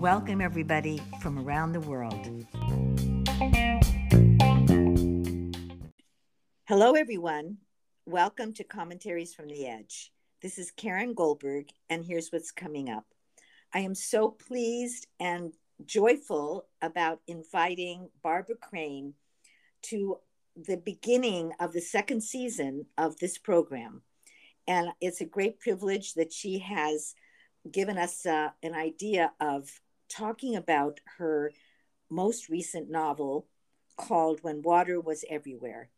Welcome, everybody from around the world. Hello, everyone. Welcome to Commentaries from the Edge. This is Karen Goldberg, and here's what's coming up. I am so pleased and joyful about inviting Barbara Crane to the beginning of the second season of this program. And it's a great privilege that she has given us uh, an idea of talking about her most recent novel called When Water Was Everywhere.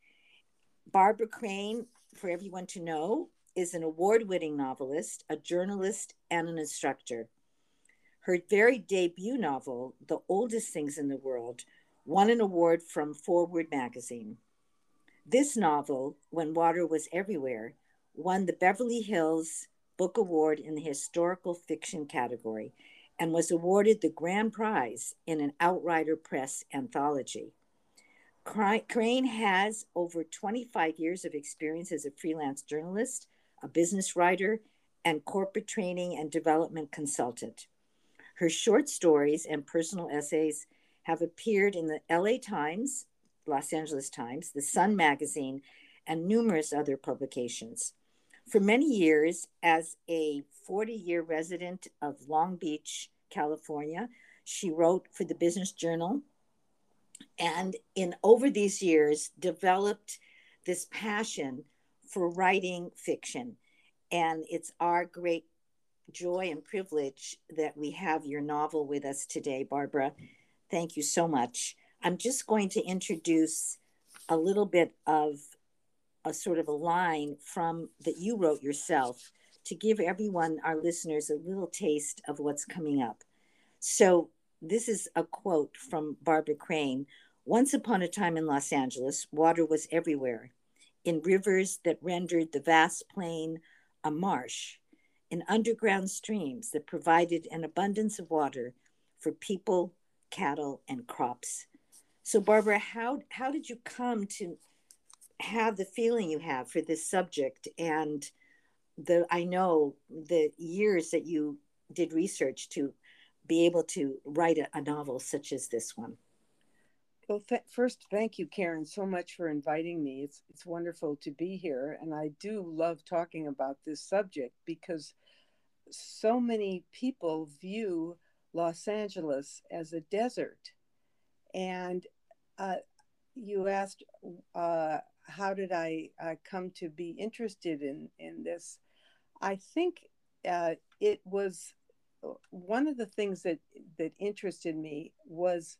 Barbara Crane, for everyone to know, is an award winning novelist, a journalist, and an instructor. Her very debut novel, The Oldest Things in the World, won an award from Forward magazine. This novel, When Water Was Everywhere, won the Beverly Hills Book Award in the historical fiction category and was awarded the grand prize in an Outrider Press anthology. Crane has over 25 years of experience as a freelance journalist, a business writer, and corporate training and development consultant. Her short stories and personal essays have appeared in the LA Times, Los Angeles Times, the Sun magazine, and numerous other publications. For many years, as a 40 year resident of Long Beach, California, she wrote for the Business Journal and in over these years developed this passion for writing fiction. And it's our great joy and privilege that we have your novel with us today, Barbara. Thank you so much. I'm just going to introduce a little bit of a sort of a line from that you wrote yourself to give everyone, our listeners, a little taste of what's coming up. So, this is a quote from Barbara Crane. Once upon a time in Los Angeles, water was everywhere, in rivers that rendered the vast plain a marsh, in underground streams that provided an abundance of water for people, cattle, and crops. So, Barbara, how, how did you come to have the feeling you have for this subject and the I know the years that you did research to be able to write a, a novel such as this one? Well, th- first, thank you, Karen, so much for inviting me. It's it's wonderful to be here, and I do love talking about this subject because so many people view Los Angeles as a desert. And uh, you asked, uh, how did I uh, come to be interested in in this? I think uh, it was one of the things that that interested me was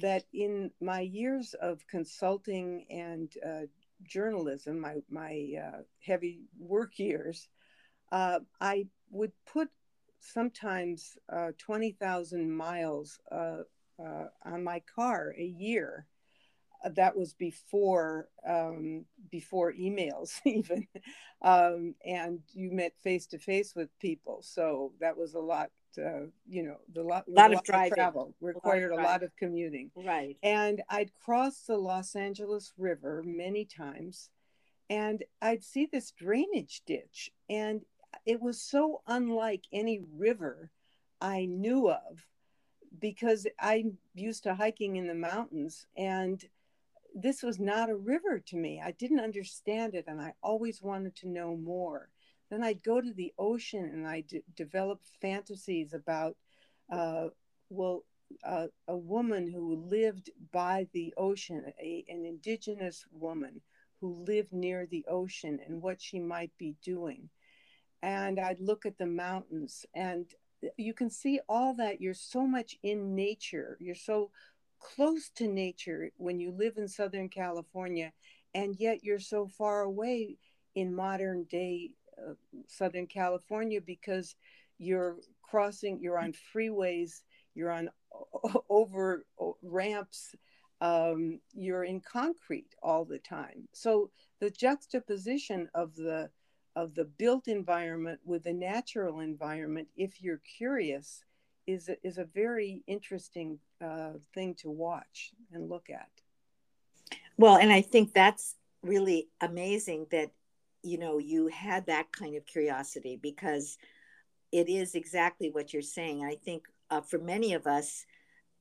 that in my years of consulting and uh, journalism, my my uh, heavy work years, uh, I would put sometimes uh, twenty thousand miles uh, uh, on my car a year. That was before um, before emails even, um, and you met face to face with people. So that was a lot uh, you know, the lot, a lot, of, of driving. travel required a lot, a lot, of commuting. Right. And I'd cross the Los Angeles River many times and I'd see this drainage ditch. And it was so unlike any river I knew of because I'm used to hiking in the mountains and this was not a river to me. I didn't understand it and I always wanted to know more. Then I'd go to the ocean and I d- develop fantasies about, uh, well, uh, a woman who lived by the ocean, a, an indigenous woman who lived near the ocean and what she might be doing. And I'd look at the mountains and you can see all that. You're so much in nature. You're so close to nature when you live in Southern California, and yet you're so far away in modern day uh, Southern California because you're crossing, you're on freeways, you're on over ramps, um, you're in concrete all the time. So the juxtaposition of the of the built environment with the natural environment, if you're curious, is a, is a very interesting uh, thing to watch and look at. Well, and I think that's really amazing that you know you had that kind of curiosity because it is exactly what you're saying i think uh, for many of us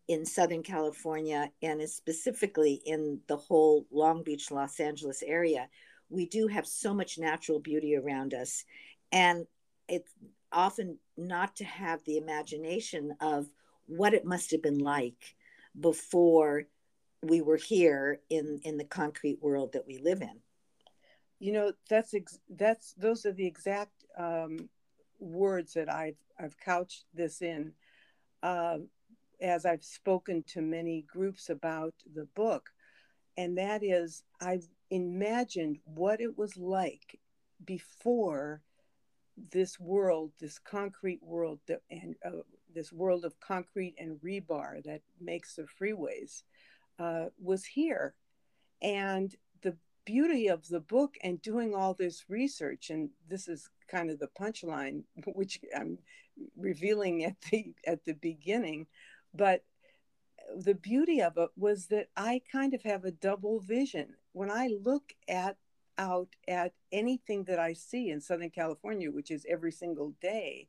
in southern california and specifically in the whole long beach los angeles area we do have so much natural beauty around us and it's often not to have the imagination of what it must have been like before we were here in in the concrete world that we live in. You know that's ex- that's those are the exact um, words that I've I've couched this in uh, as I've spoken to many groups about the book, and that is I've imagined what it was like before this world, this concrete world, that, and uh, this world of concrete and rebar that makes the freeways, uh, was here, and the beauty of the book and doing all this research, and this is kind of the punchline, which I'm revealing at the at the beginning, but the beauty of it was that I kind of have a double vision. When I look at out at anything that I see in Southern California, which is every single day,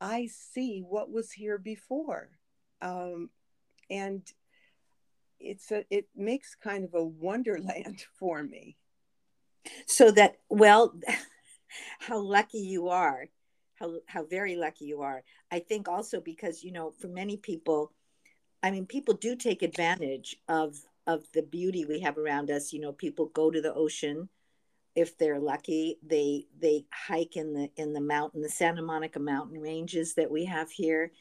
I see what was here before. Um, and it's a, it makes kind of a wonderland for me. So that, well, how lucky you are, how, how very lucky you are. I think also because, you know, for many people, I mean, people do take advantage of of the beauty we have around us. You know, people go to the ocean if they're lucky. They they hike in the in the mountain, the Santa Monica mountain ranges that we have here.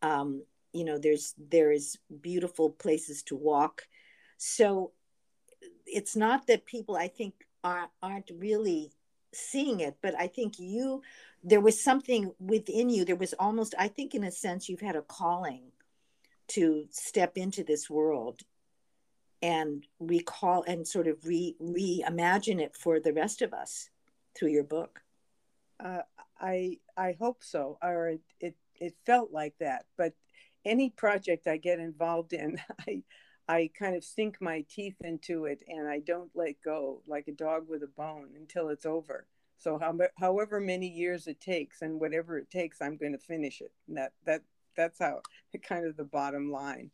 Um, you know, there's there's beautiful places to walk. So it's not that people I think are, aren't really seeing it, but I think you there was something within you. There was almost I think in a sense you've had a calling to step into this world and recall and sort of re reimagine it for the rest of us through your book. Uh, I I hope so, or it, it it felt like that. But any project I get involved in, I I kind of sink my teeth into it and I don't let go like a dog with a bone until it's over. So how, however many years it takes and whatever it takes, I'm going to finish it. And that that that's how kind of the bottom line.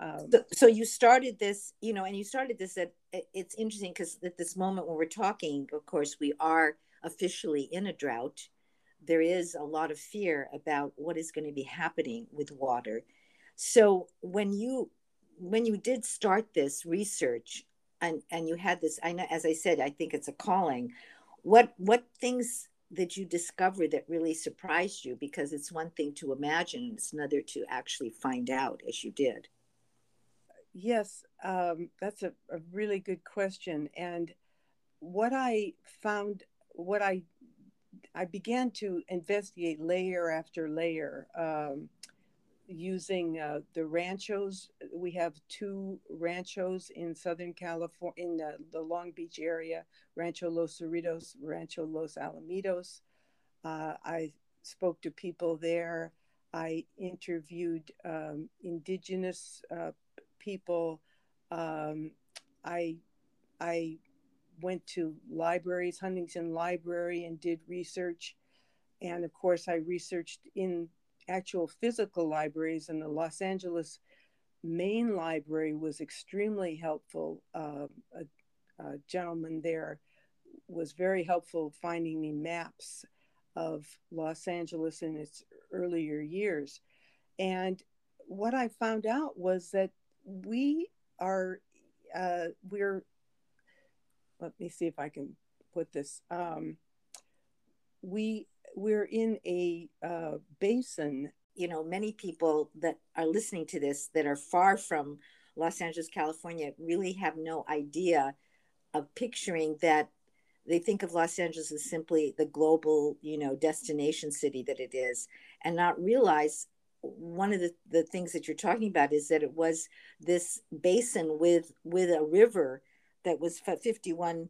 Um, so, so, you started this, you know, and you started this at, it's interesting because at this moment when we're talking, of course, we are officially in a drought. There is a lot of fear about what is going to be happening with water. So when you when you did start this research and and you had this, I know, as I said, I think it's a calling. What what things that you discovered that really surprised you? Because it's one thing to imagine, it's another to actually find out, as you did. Yes, um, that's a, a really good question. And what I found, what I I began to investigate layer after layer um, using uh, the ranchos. We have two ranchos in Southern California, in the, the, Long Beach area Rancho Los Cerritos, Rancho Los Alamitos. Uh, I spoke to people there. I interviewed um, indigenous uh, people. Um, I I went to libraries, Huntington Library, and did research. And of course, I researched in actual physical libraries, and the Los Angeles main library was extremely helpful. Uh, a, a, gentleman there was very helpful finding me maps of Los Angeles in its earlier years. And what I found out was that we are uh, we're let me see if I can put this. Um, we we're in a uh, basin. You know, many people that are listening to this that are far from Los Angeles, California, really have no idea of picturing that they think of Los Angeles as simply the global, you know, destination city that it is, and not realize one of the, the things that you're talking about is that it was this basin with with a river that was 51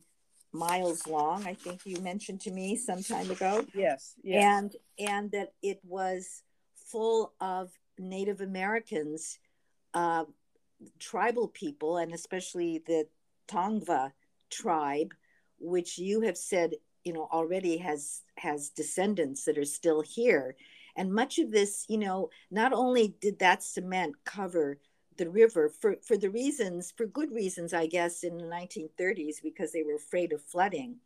miles long i think you mentioned to me some time ago yes, yes. and and that it was full of native americans uh, tribal people and especially the tongva tribe which you have said, you know, already has has descendants that are still here. And much of this, you know, not only did that cement cover the river for, for the reasons, for good reasons, I guess, in the 1930s, because they were afraid of flooding,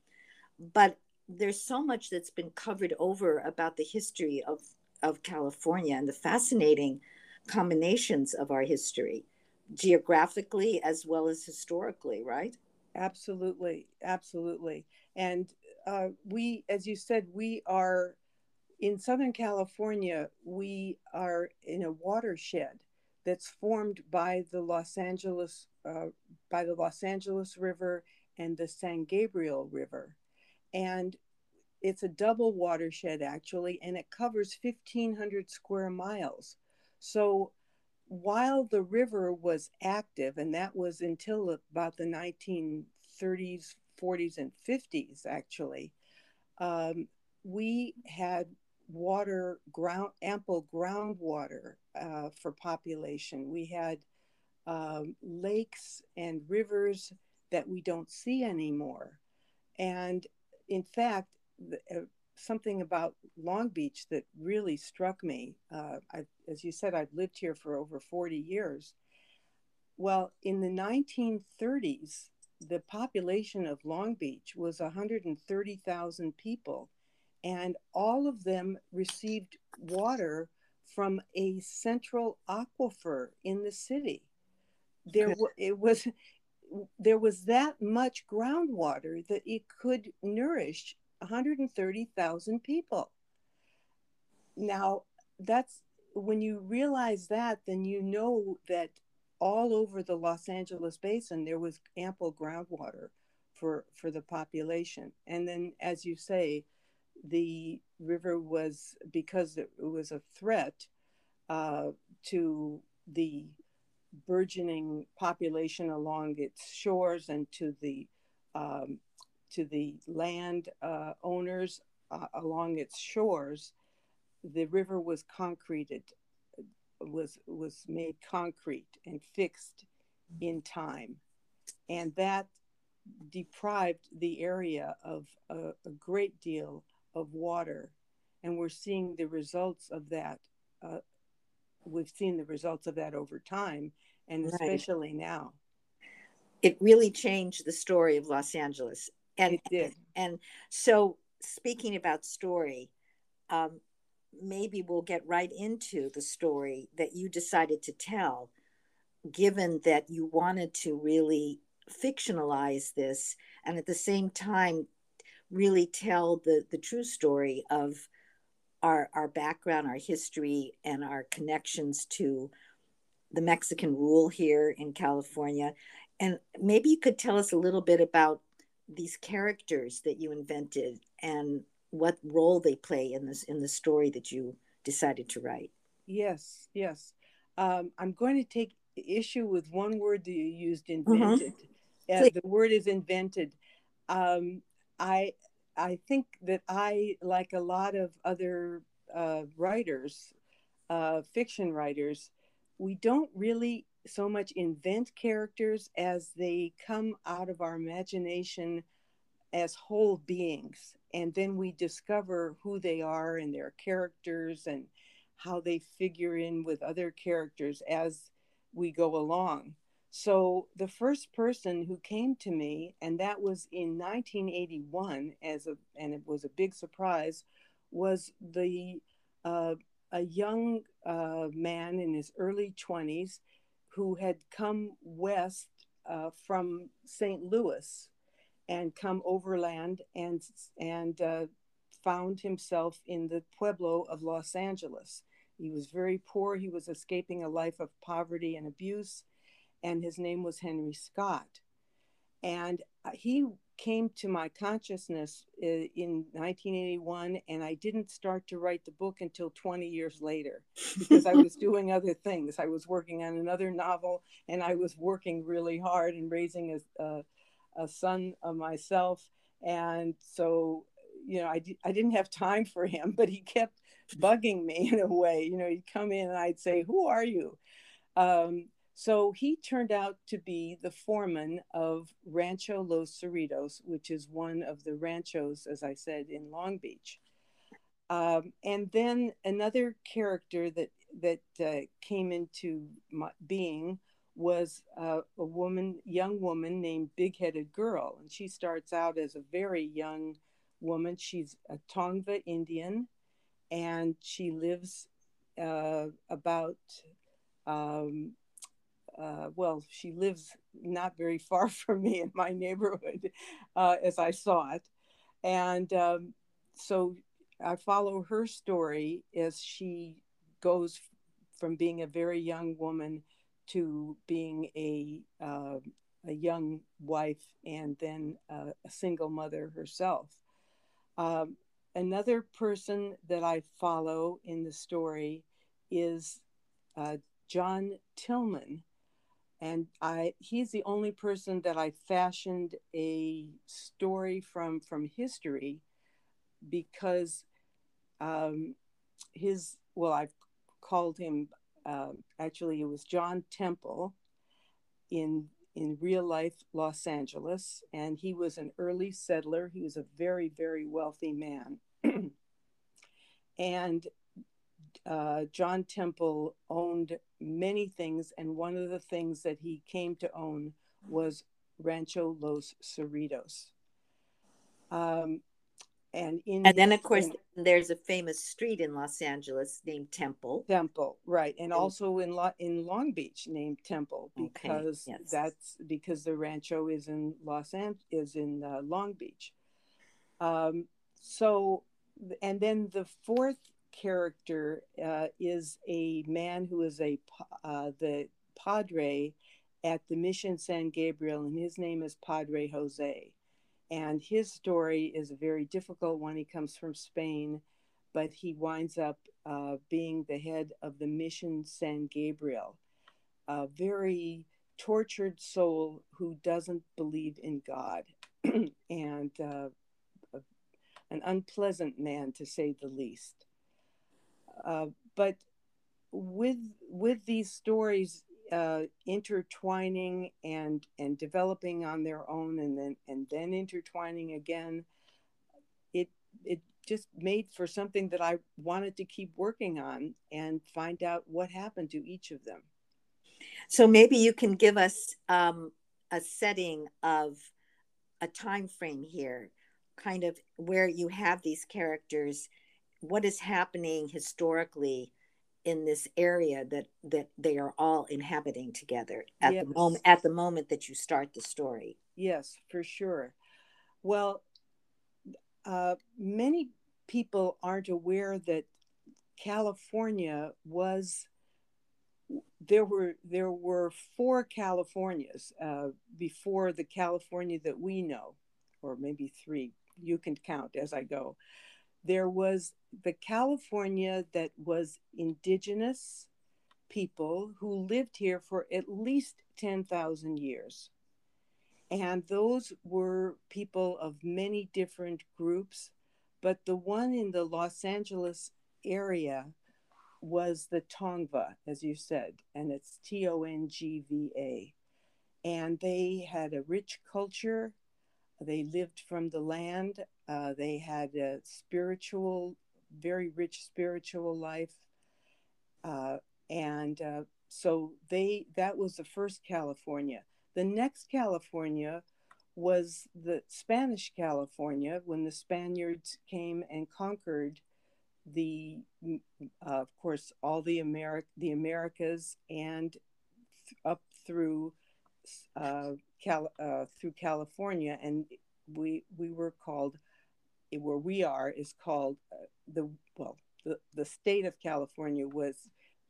but there's so much that's been covered over about the history of, of California and the fascinating combinations of our history, geographically as well as historically, right? Absolutely, absolutely. And uh, we, as you said, we are in Southern California, we are in a watershed that's formed by the Los Angeles, uh, by the Los Angeles River and the San Gabriel River. And it's a double watershed actually, and it covers 1,500 square miles. So while the river was active, and that was until about the 1930s, 40s, and 50s, actually, um, we had water, ground, ample groundwater uh, for population. We had um, lakes and rivers that we don't see anymore. And in fact, the, uh, something about Long Beach that really struck me. Uh, I, as you said, I've lived here for over 40 years. Well, in the 1930s, the population of Long Beach was 130,000 people, and all of them received water from a central aquifer in the city. There, it was there was that much groundwater that it could nourish 130,000 people. Now, that's when you realize that, then you know that all over the Los Angeles basin there was ample groundwater for for the population. And then, as you say, the river was because it was a threat uh, to the burgeoning population along its shores and to the um, to the land uh, owners uh, along its shores, the river was concreted, was was made concrete and fixed in time, and that deprived the area of a, a great deal of water, and we're seeing the results of that. Uh, we've seen the results of that over time, and especially now. It really changed the story of Los Angeles and it did. And so, speaking about story, um, maybe we'll get right into the story that you decided to tell, given that you wanted to really fictionalize this and at the same time really tell the the true story of our our background, our history, and our connections to the Mexican rule here in California. And maybe you could tell us a little bit about these characters that you invented and what role they play in this in the story that you decided to write yes yes um, i'm going to take issue with one word that you used mm-hmm. invented mm-hmm. uh, the word is invented um, i i think that i like a lot of other uh, writers uh, fiction writers we don't really so much invent characters as they come out of our imagination as whole beings. And then we discover who they are and their characters and how they figure in with other characters as we go along. So the first person who came to me, and that was in 1981, as a and it was a big surprise, was the uh, a young uh, man in his early 20s who had come west uh, from St. Louis and come overland and and uh, found himself in the pueblo of Los Angeles. He was very poor. He was escaping a life of poverty and abuse, and his name was Henry Scott. And uh, he came to my consciousness uh, in 1981 and i didn't start to write the book until 20 years later because i was doing other things. I was working on another novel and i was working really hard and raising a, a, a son of myself. And so you know I, di- I didn't have time for him but he kept bugging me in a way. You know he'd come in and i'd say who are you? Um, So he turned out to be the foreman of Rancho Los Cerritos, which is one of the ranchos, as I said, in Long Beach. Um, and then another character that that uh, came into my being was uh, a woman, young woman named Big Headed Girl, and she starts out as a very young woman. She's a Tongva Indian, and she lives uh, about um, uh, well, she lives not very far from me in my neighborhood uh, as I saw it. And um, so I follow her story as she goes from being a very young woman to being a, uh, a young wife and then uh, a single mother herself. Um, another person that I follow in the story is uh, John Tillman, and I he's the only person that I fashioned a story from from history because um, his well I've called him uh, actually it was John Temple in in real life Los Angeles. And he was an early settler. He was a very very wealthy man. And uh, John Temple owned many things, and one of the things that he came to own was Rancho Los Cerritos. Um, and in and then, of course, in, there's a famous street in Los Angeles named Temple. Temple, right, and also in Lo- in Long Beach named Temple because okay, yes. that's because the rancho is in Los An- is in uh, Long Beach. Um, so, and then the fourth character uh, is a man who is a uh, the padre at the Mission San Gabriel, and his name is Padre Jose. And his story is a very difficult one. He comes from Spain, but he winds up uh, being the head of the Mission San Gabriel, a very tortured soul who doesn't believe in God, and uh, an unpleasant man to say the least. Uh, but with with these stories uh, intertwining and and developing on their own, and then and then intertwining again, it it just made for something that I wanted to keep working on and find out what happened to each of them. So maybe you can give us um, a setting of a time frame here, kind of where you have these characters what is happening historically in this area that that they are all inhabiting together at yes. the moment at the moment that you start the story? Yes for sure. Well uh, many people aren't aware that california was there were there were four californias uh, before the california that we know or maybe three. You can count as i go there was the California that was indigenous people who lived here for at least 10,000 years. And those were people of many different groups, but the one in the Los Angeles area was the Tongva, as you said, and it's T O N G V A. And they had a rich culture. They lived from the land. Uh, they had a spiritual very rich spiritual life. Uh, and uh, so they that was the first California. The next California was the Spanish California when the Spaniards came and conquered the, uh, of course, all the Ameri- the Americas and th- up through uh, Cal- uh, through California, and we we were called where we are is called uh, the well the, the state of California was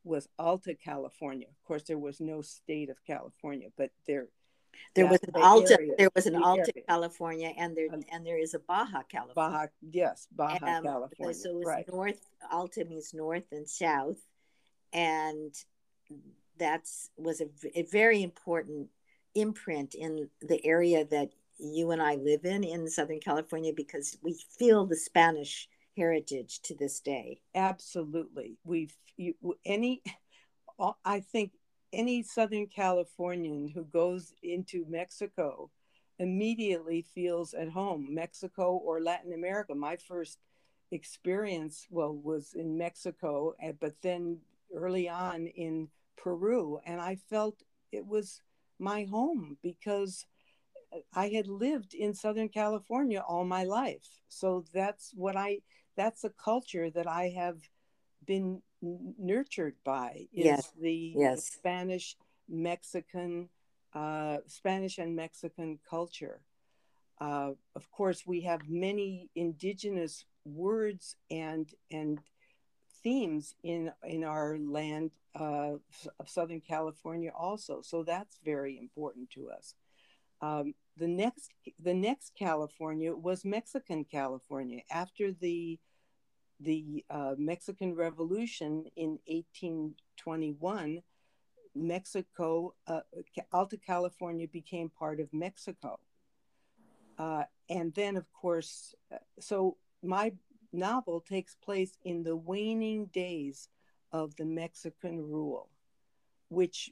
was Alta California. Of course, there was no state of California, but there there was an Alta area, there was an Alta area. California, and there um, and there is a Baja California. Baja, yes, Baja um, California. So it was right. north. Alta means north and south, and that's was a, a very important imprint in the area that you and I live in in Southern California because we feel the Spanish heritage to this day. Absolutely. We've you, any I think any Southern Californian who goes into Mexico immediately feels at home, Mexico or Latin America. My first experience, well, was in Mexico, eh, but then early on in Peru, and I felt it was my home because I had lived in Southern California all my life. So that's what I, that's a culture that I have been nurtured by is Yes. the Yes. Spanish Mexican, uh, Spanish and Mexican culture. Uh, of course, we have many indigenous words and and themes in in our land uh, of Southern California also. So that's very important to us. Um, the next the next California was Mexican California after the the uh, Mexican Revolution in 1821. Mexico, uh, Alta California became part of Mexico. Uh, and then, of course, uh, so my novel takes place in the waning days of the Mexican rule, which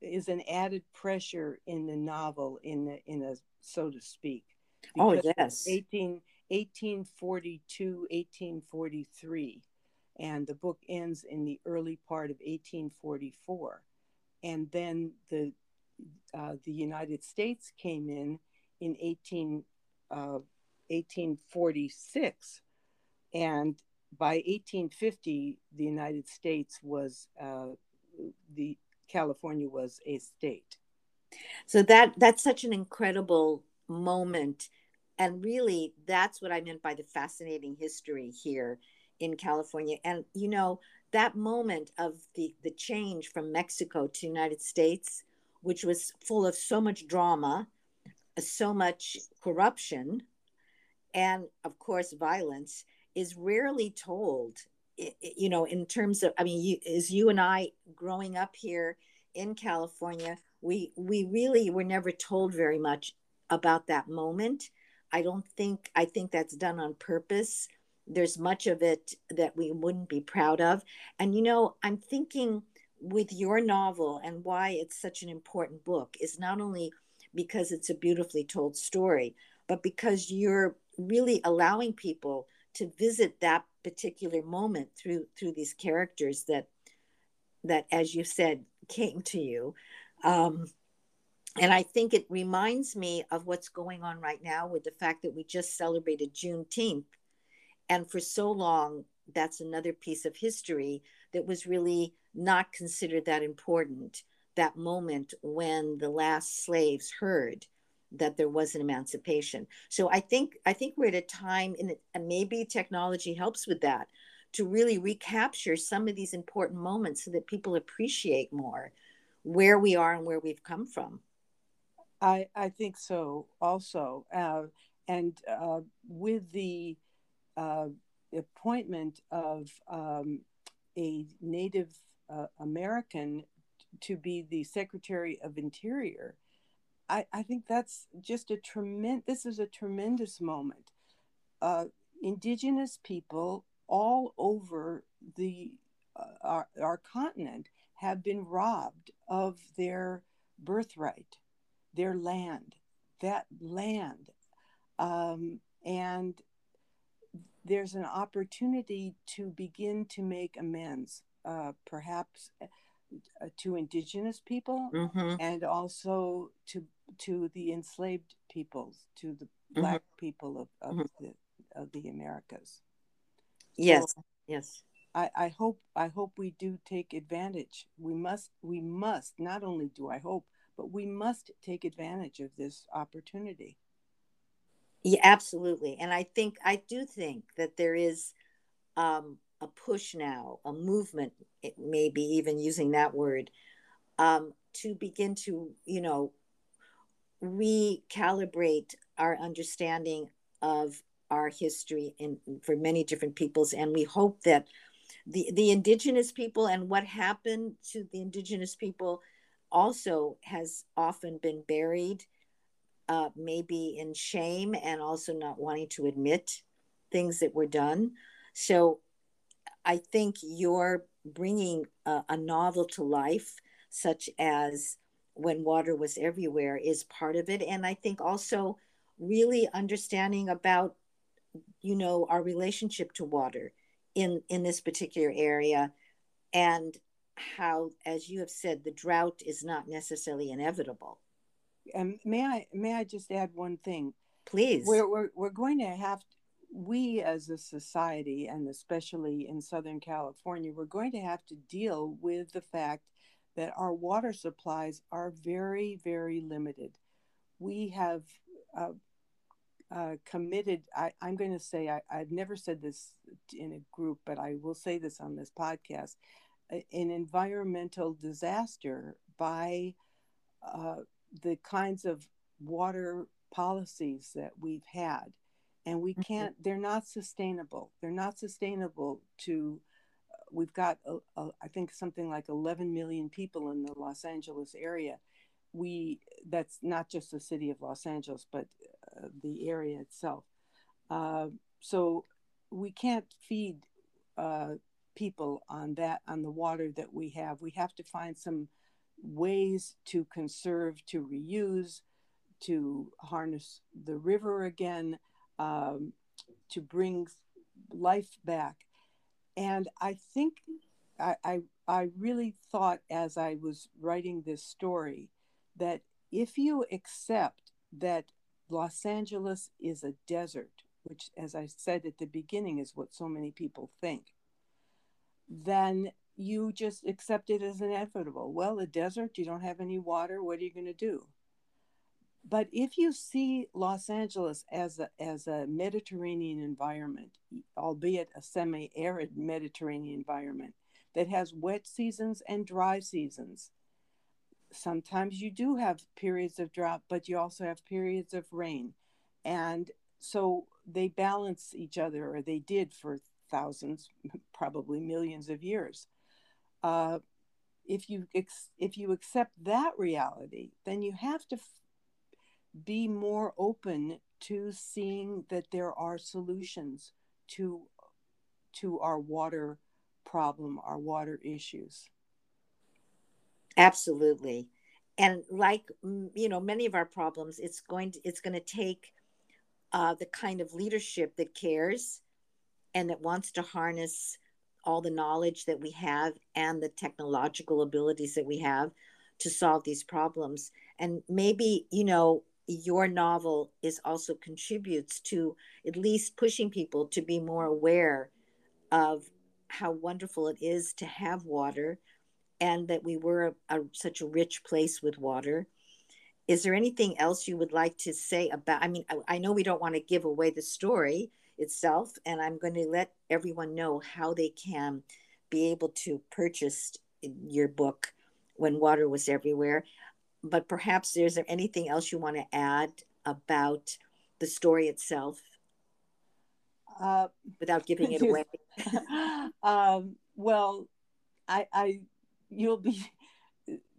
is an added pressure in the novel, in the, in a so to speak. Oh, yes. 18, 1842, 1843, and the book ends in the early part of 1844, and then the uh, the United States came in in 18, uh, 1846, and by 1850, the United States was uh, the California was a state. So that that's such an incredible moment. And really that's what I meant by the fascinating history here in California. And you know, that moment of the the change from Mexico to United States, which was full of so much drama, so much corruption, and of course violence is rarely told you know in terms of i mean you, as you and i growing up here in california we we really were never told very much about that moment. I don't think i think that's done on purpose. There's much of it that we wouldn't be proud of. And you know i'm thinking with your novel and why it's such an important book is not only because it's a beautifully told story but because you're really allowing people to visit that particular moment through through these characters that that as you said came to you. Um, and i think it reminds me of what's going on right now with the fact that we just celebrated juneteenth. And for so long that's another piece of history that was really not considered that important that moment when the last slaves heard that there was an emancipation so i think i think we're at a time in and maybe technology helps with that to really recapture some of these important moments so that people appreciate more where we are and where we've come from I, I think so also. Uh, and uh, with the uh, appointment of um, a Native uh, American to be the Secretary of Interior, I, I think that's just a tremendous, this is a tremendous moment. Uh, indigenous people all over the uh, our, our continent have been robbed of their birthright their land, that land. Um, and there's an opportunity to begin to make amends, uh, perhaps uh, to indigenous people mm-hmm. and also to to the enslaved peoples, to the black mm-hmm. people of, of mm-hmm. the of the Americas. Yes, so yes. I, I hope I hope we do take advantage. We must we must not only do I hope but we must take advantage of this opportunity. Yeah, absolutely. And I think, I do think that there is um, a push now, a movement, maybe even using that word, um, to begin to, you know, recalibrate our understanding of our history in for many different peoples and we hope that the the indigenous people and what happened to the indigenous people also has often been buried, uh, maybe in shame and also not wanting to admit things that were done. So I think you're bringing a, a novel to life, such as when water was everywhere is part of it. And i think also really understanding about you know our relationship to water in in this particular area and how as you have said the drought is not necessarily inevitable. And may i may i just add one thing? Please. We're we're, we're going to have we as a society and especially in southern california we're going to have to deal with the fact that our water supplies are very very limited. We have uh, uh, committed I, am going to say I, i've never said this in a group but i will say this on this podcast an environmental disaster by uh, the kinds of water policies that we've had and we mm-hmm. can't they're not sustainable. They're not sustainable to uh, we've got a, a, I think something like 11 million people in the los angeles area. We that's not just the city of los angeles but uh, the area itself. Uh, so we can't feed uh, people on that on the water that we have. We have to find some ways to conserve to reuse to harness the river again um, to bring life back and i think I, I i really thought as i was writing this story that if you accept that los angeles is a desert which as i said at the beginning is what so many people think then you just accept it as inevitable. Well, a desert, you don't have any water, what are you going to do? But if you see Los Angeles as a, as a Mediterranean environment, albeit a semi arid Mediterranean environment that has wet seasons and dry seasons, sometimes you do have periods of drought, but you also have periods of rain. And so they balance each other, or they did for thousands, probably millions of years. Uh, if you ex- if you accept that reality, then you have to be more open to seeing that there are solutions to to our water problem, our water issues. Absolutely, and like you know, many of our problems, it's going to it's going to take uh, the kind of leadership that cares and that wants to harness all the knowledge that we have and the technological abilities that we have to solve these problems and maybe you know your novel is also contributes to at least pushing people to be more aware of how wonderful it is to have water and that we were a, a, such a rich place with water is there anything else you would like to say about i mean I, I know we don't want to give away the story itself. And I'm going to let everyone know how they can be able to purchase your book when water was everywhere. But perhaps there's there anything else you want to add about the story itself uh, without giving it away? um, well, I, I, you'll be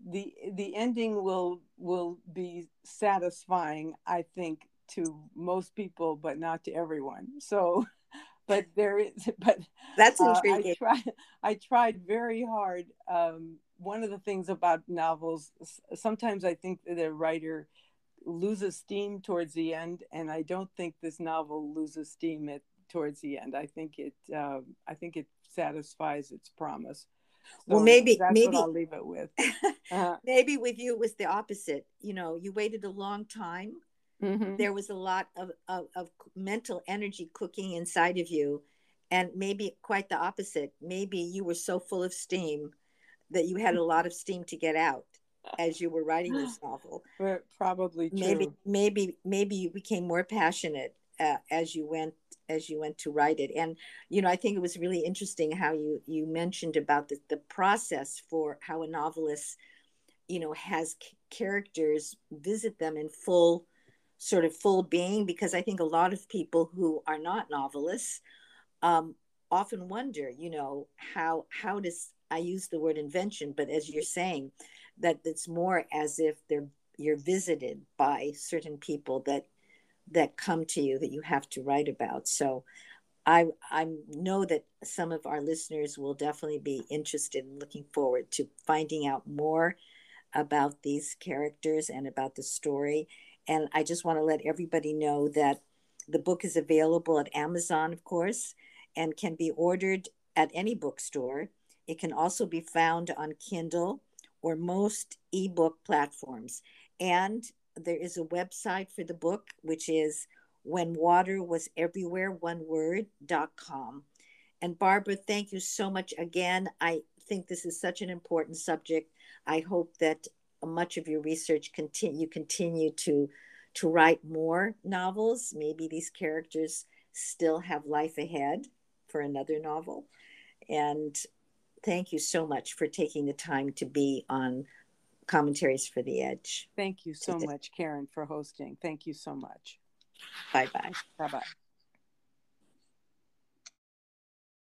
the the ending will will be satisfying. I think to most people, but not to everyone. So, but there is, but that's intriguing. Uh, I tried, I tried very hard. Um, one of the things about novels, sometimes I think the writer loses steam towards the end, and I don't think this novel loses steam at towards the end. I think it, uh, I think it satisfies its promise. So well, maybe maybe I'll leave it with. Uh, maybe with you it was the opposite. You know, you waited a long time Mm-hmm. There was a lot of, of, of mental energy cooking inside of you. And maybe quite the opposite. Maybe you were so full of steam that you had a lot of steam to get out as you were writing this novel. Probably true. Maybe, maybe, maybe you became more passionate uh, as you went as you went to write it. And you know, I think it was really interesting how you you mentioned about the, the process for how a novelist, you know, has c- characters visit them in full sort of full being because I think a lot of people who are not novelists um, often wonder, you know, how how does I use the word invention, but as you're saying, that it's more as if they're you're visited by certain people that that come to you that you have to write about. So I I know that some of our listeners will definitely be interested in looking forward to finding out more about these characters and about the story. And I just want to let everybody know that the book is available at Amazon, of course, and can be ordered at any bookstore. It can also be found on Kindle or most ebook platforms. And there is a website for the book, which is when water was everywhere, one word.com. And Barbara, thank you so much again. I think this is such an important subject. I hope that much of your research continue you continue to to write more novels. Maybe these characters still have life ahead for another novel. And thank you so much for taking the time to be on Commentaries for the Edge. Thank you so today. much, Karen, for hosting. Thank you so much. Bye bye. Bye bye.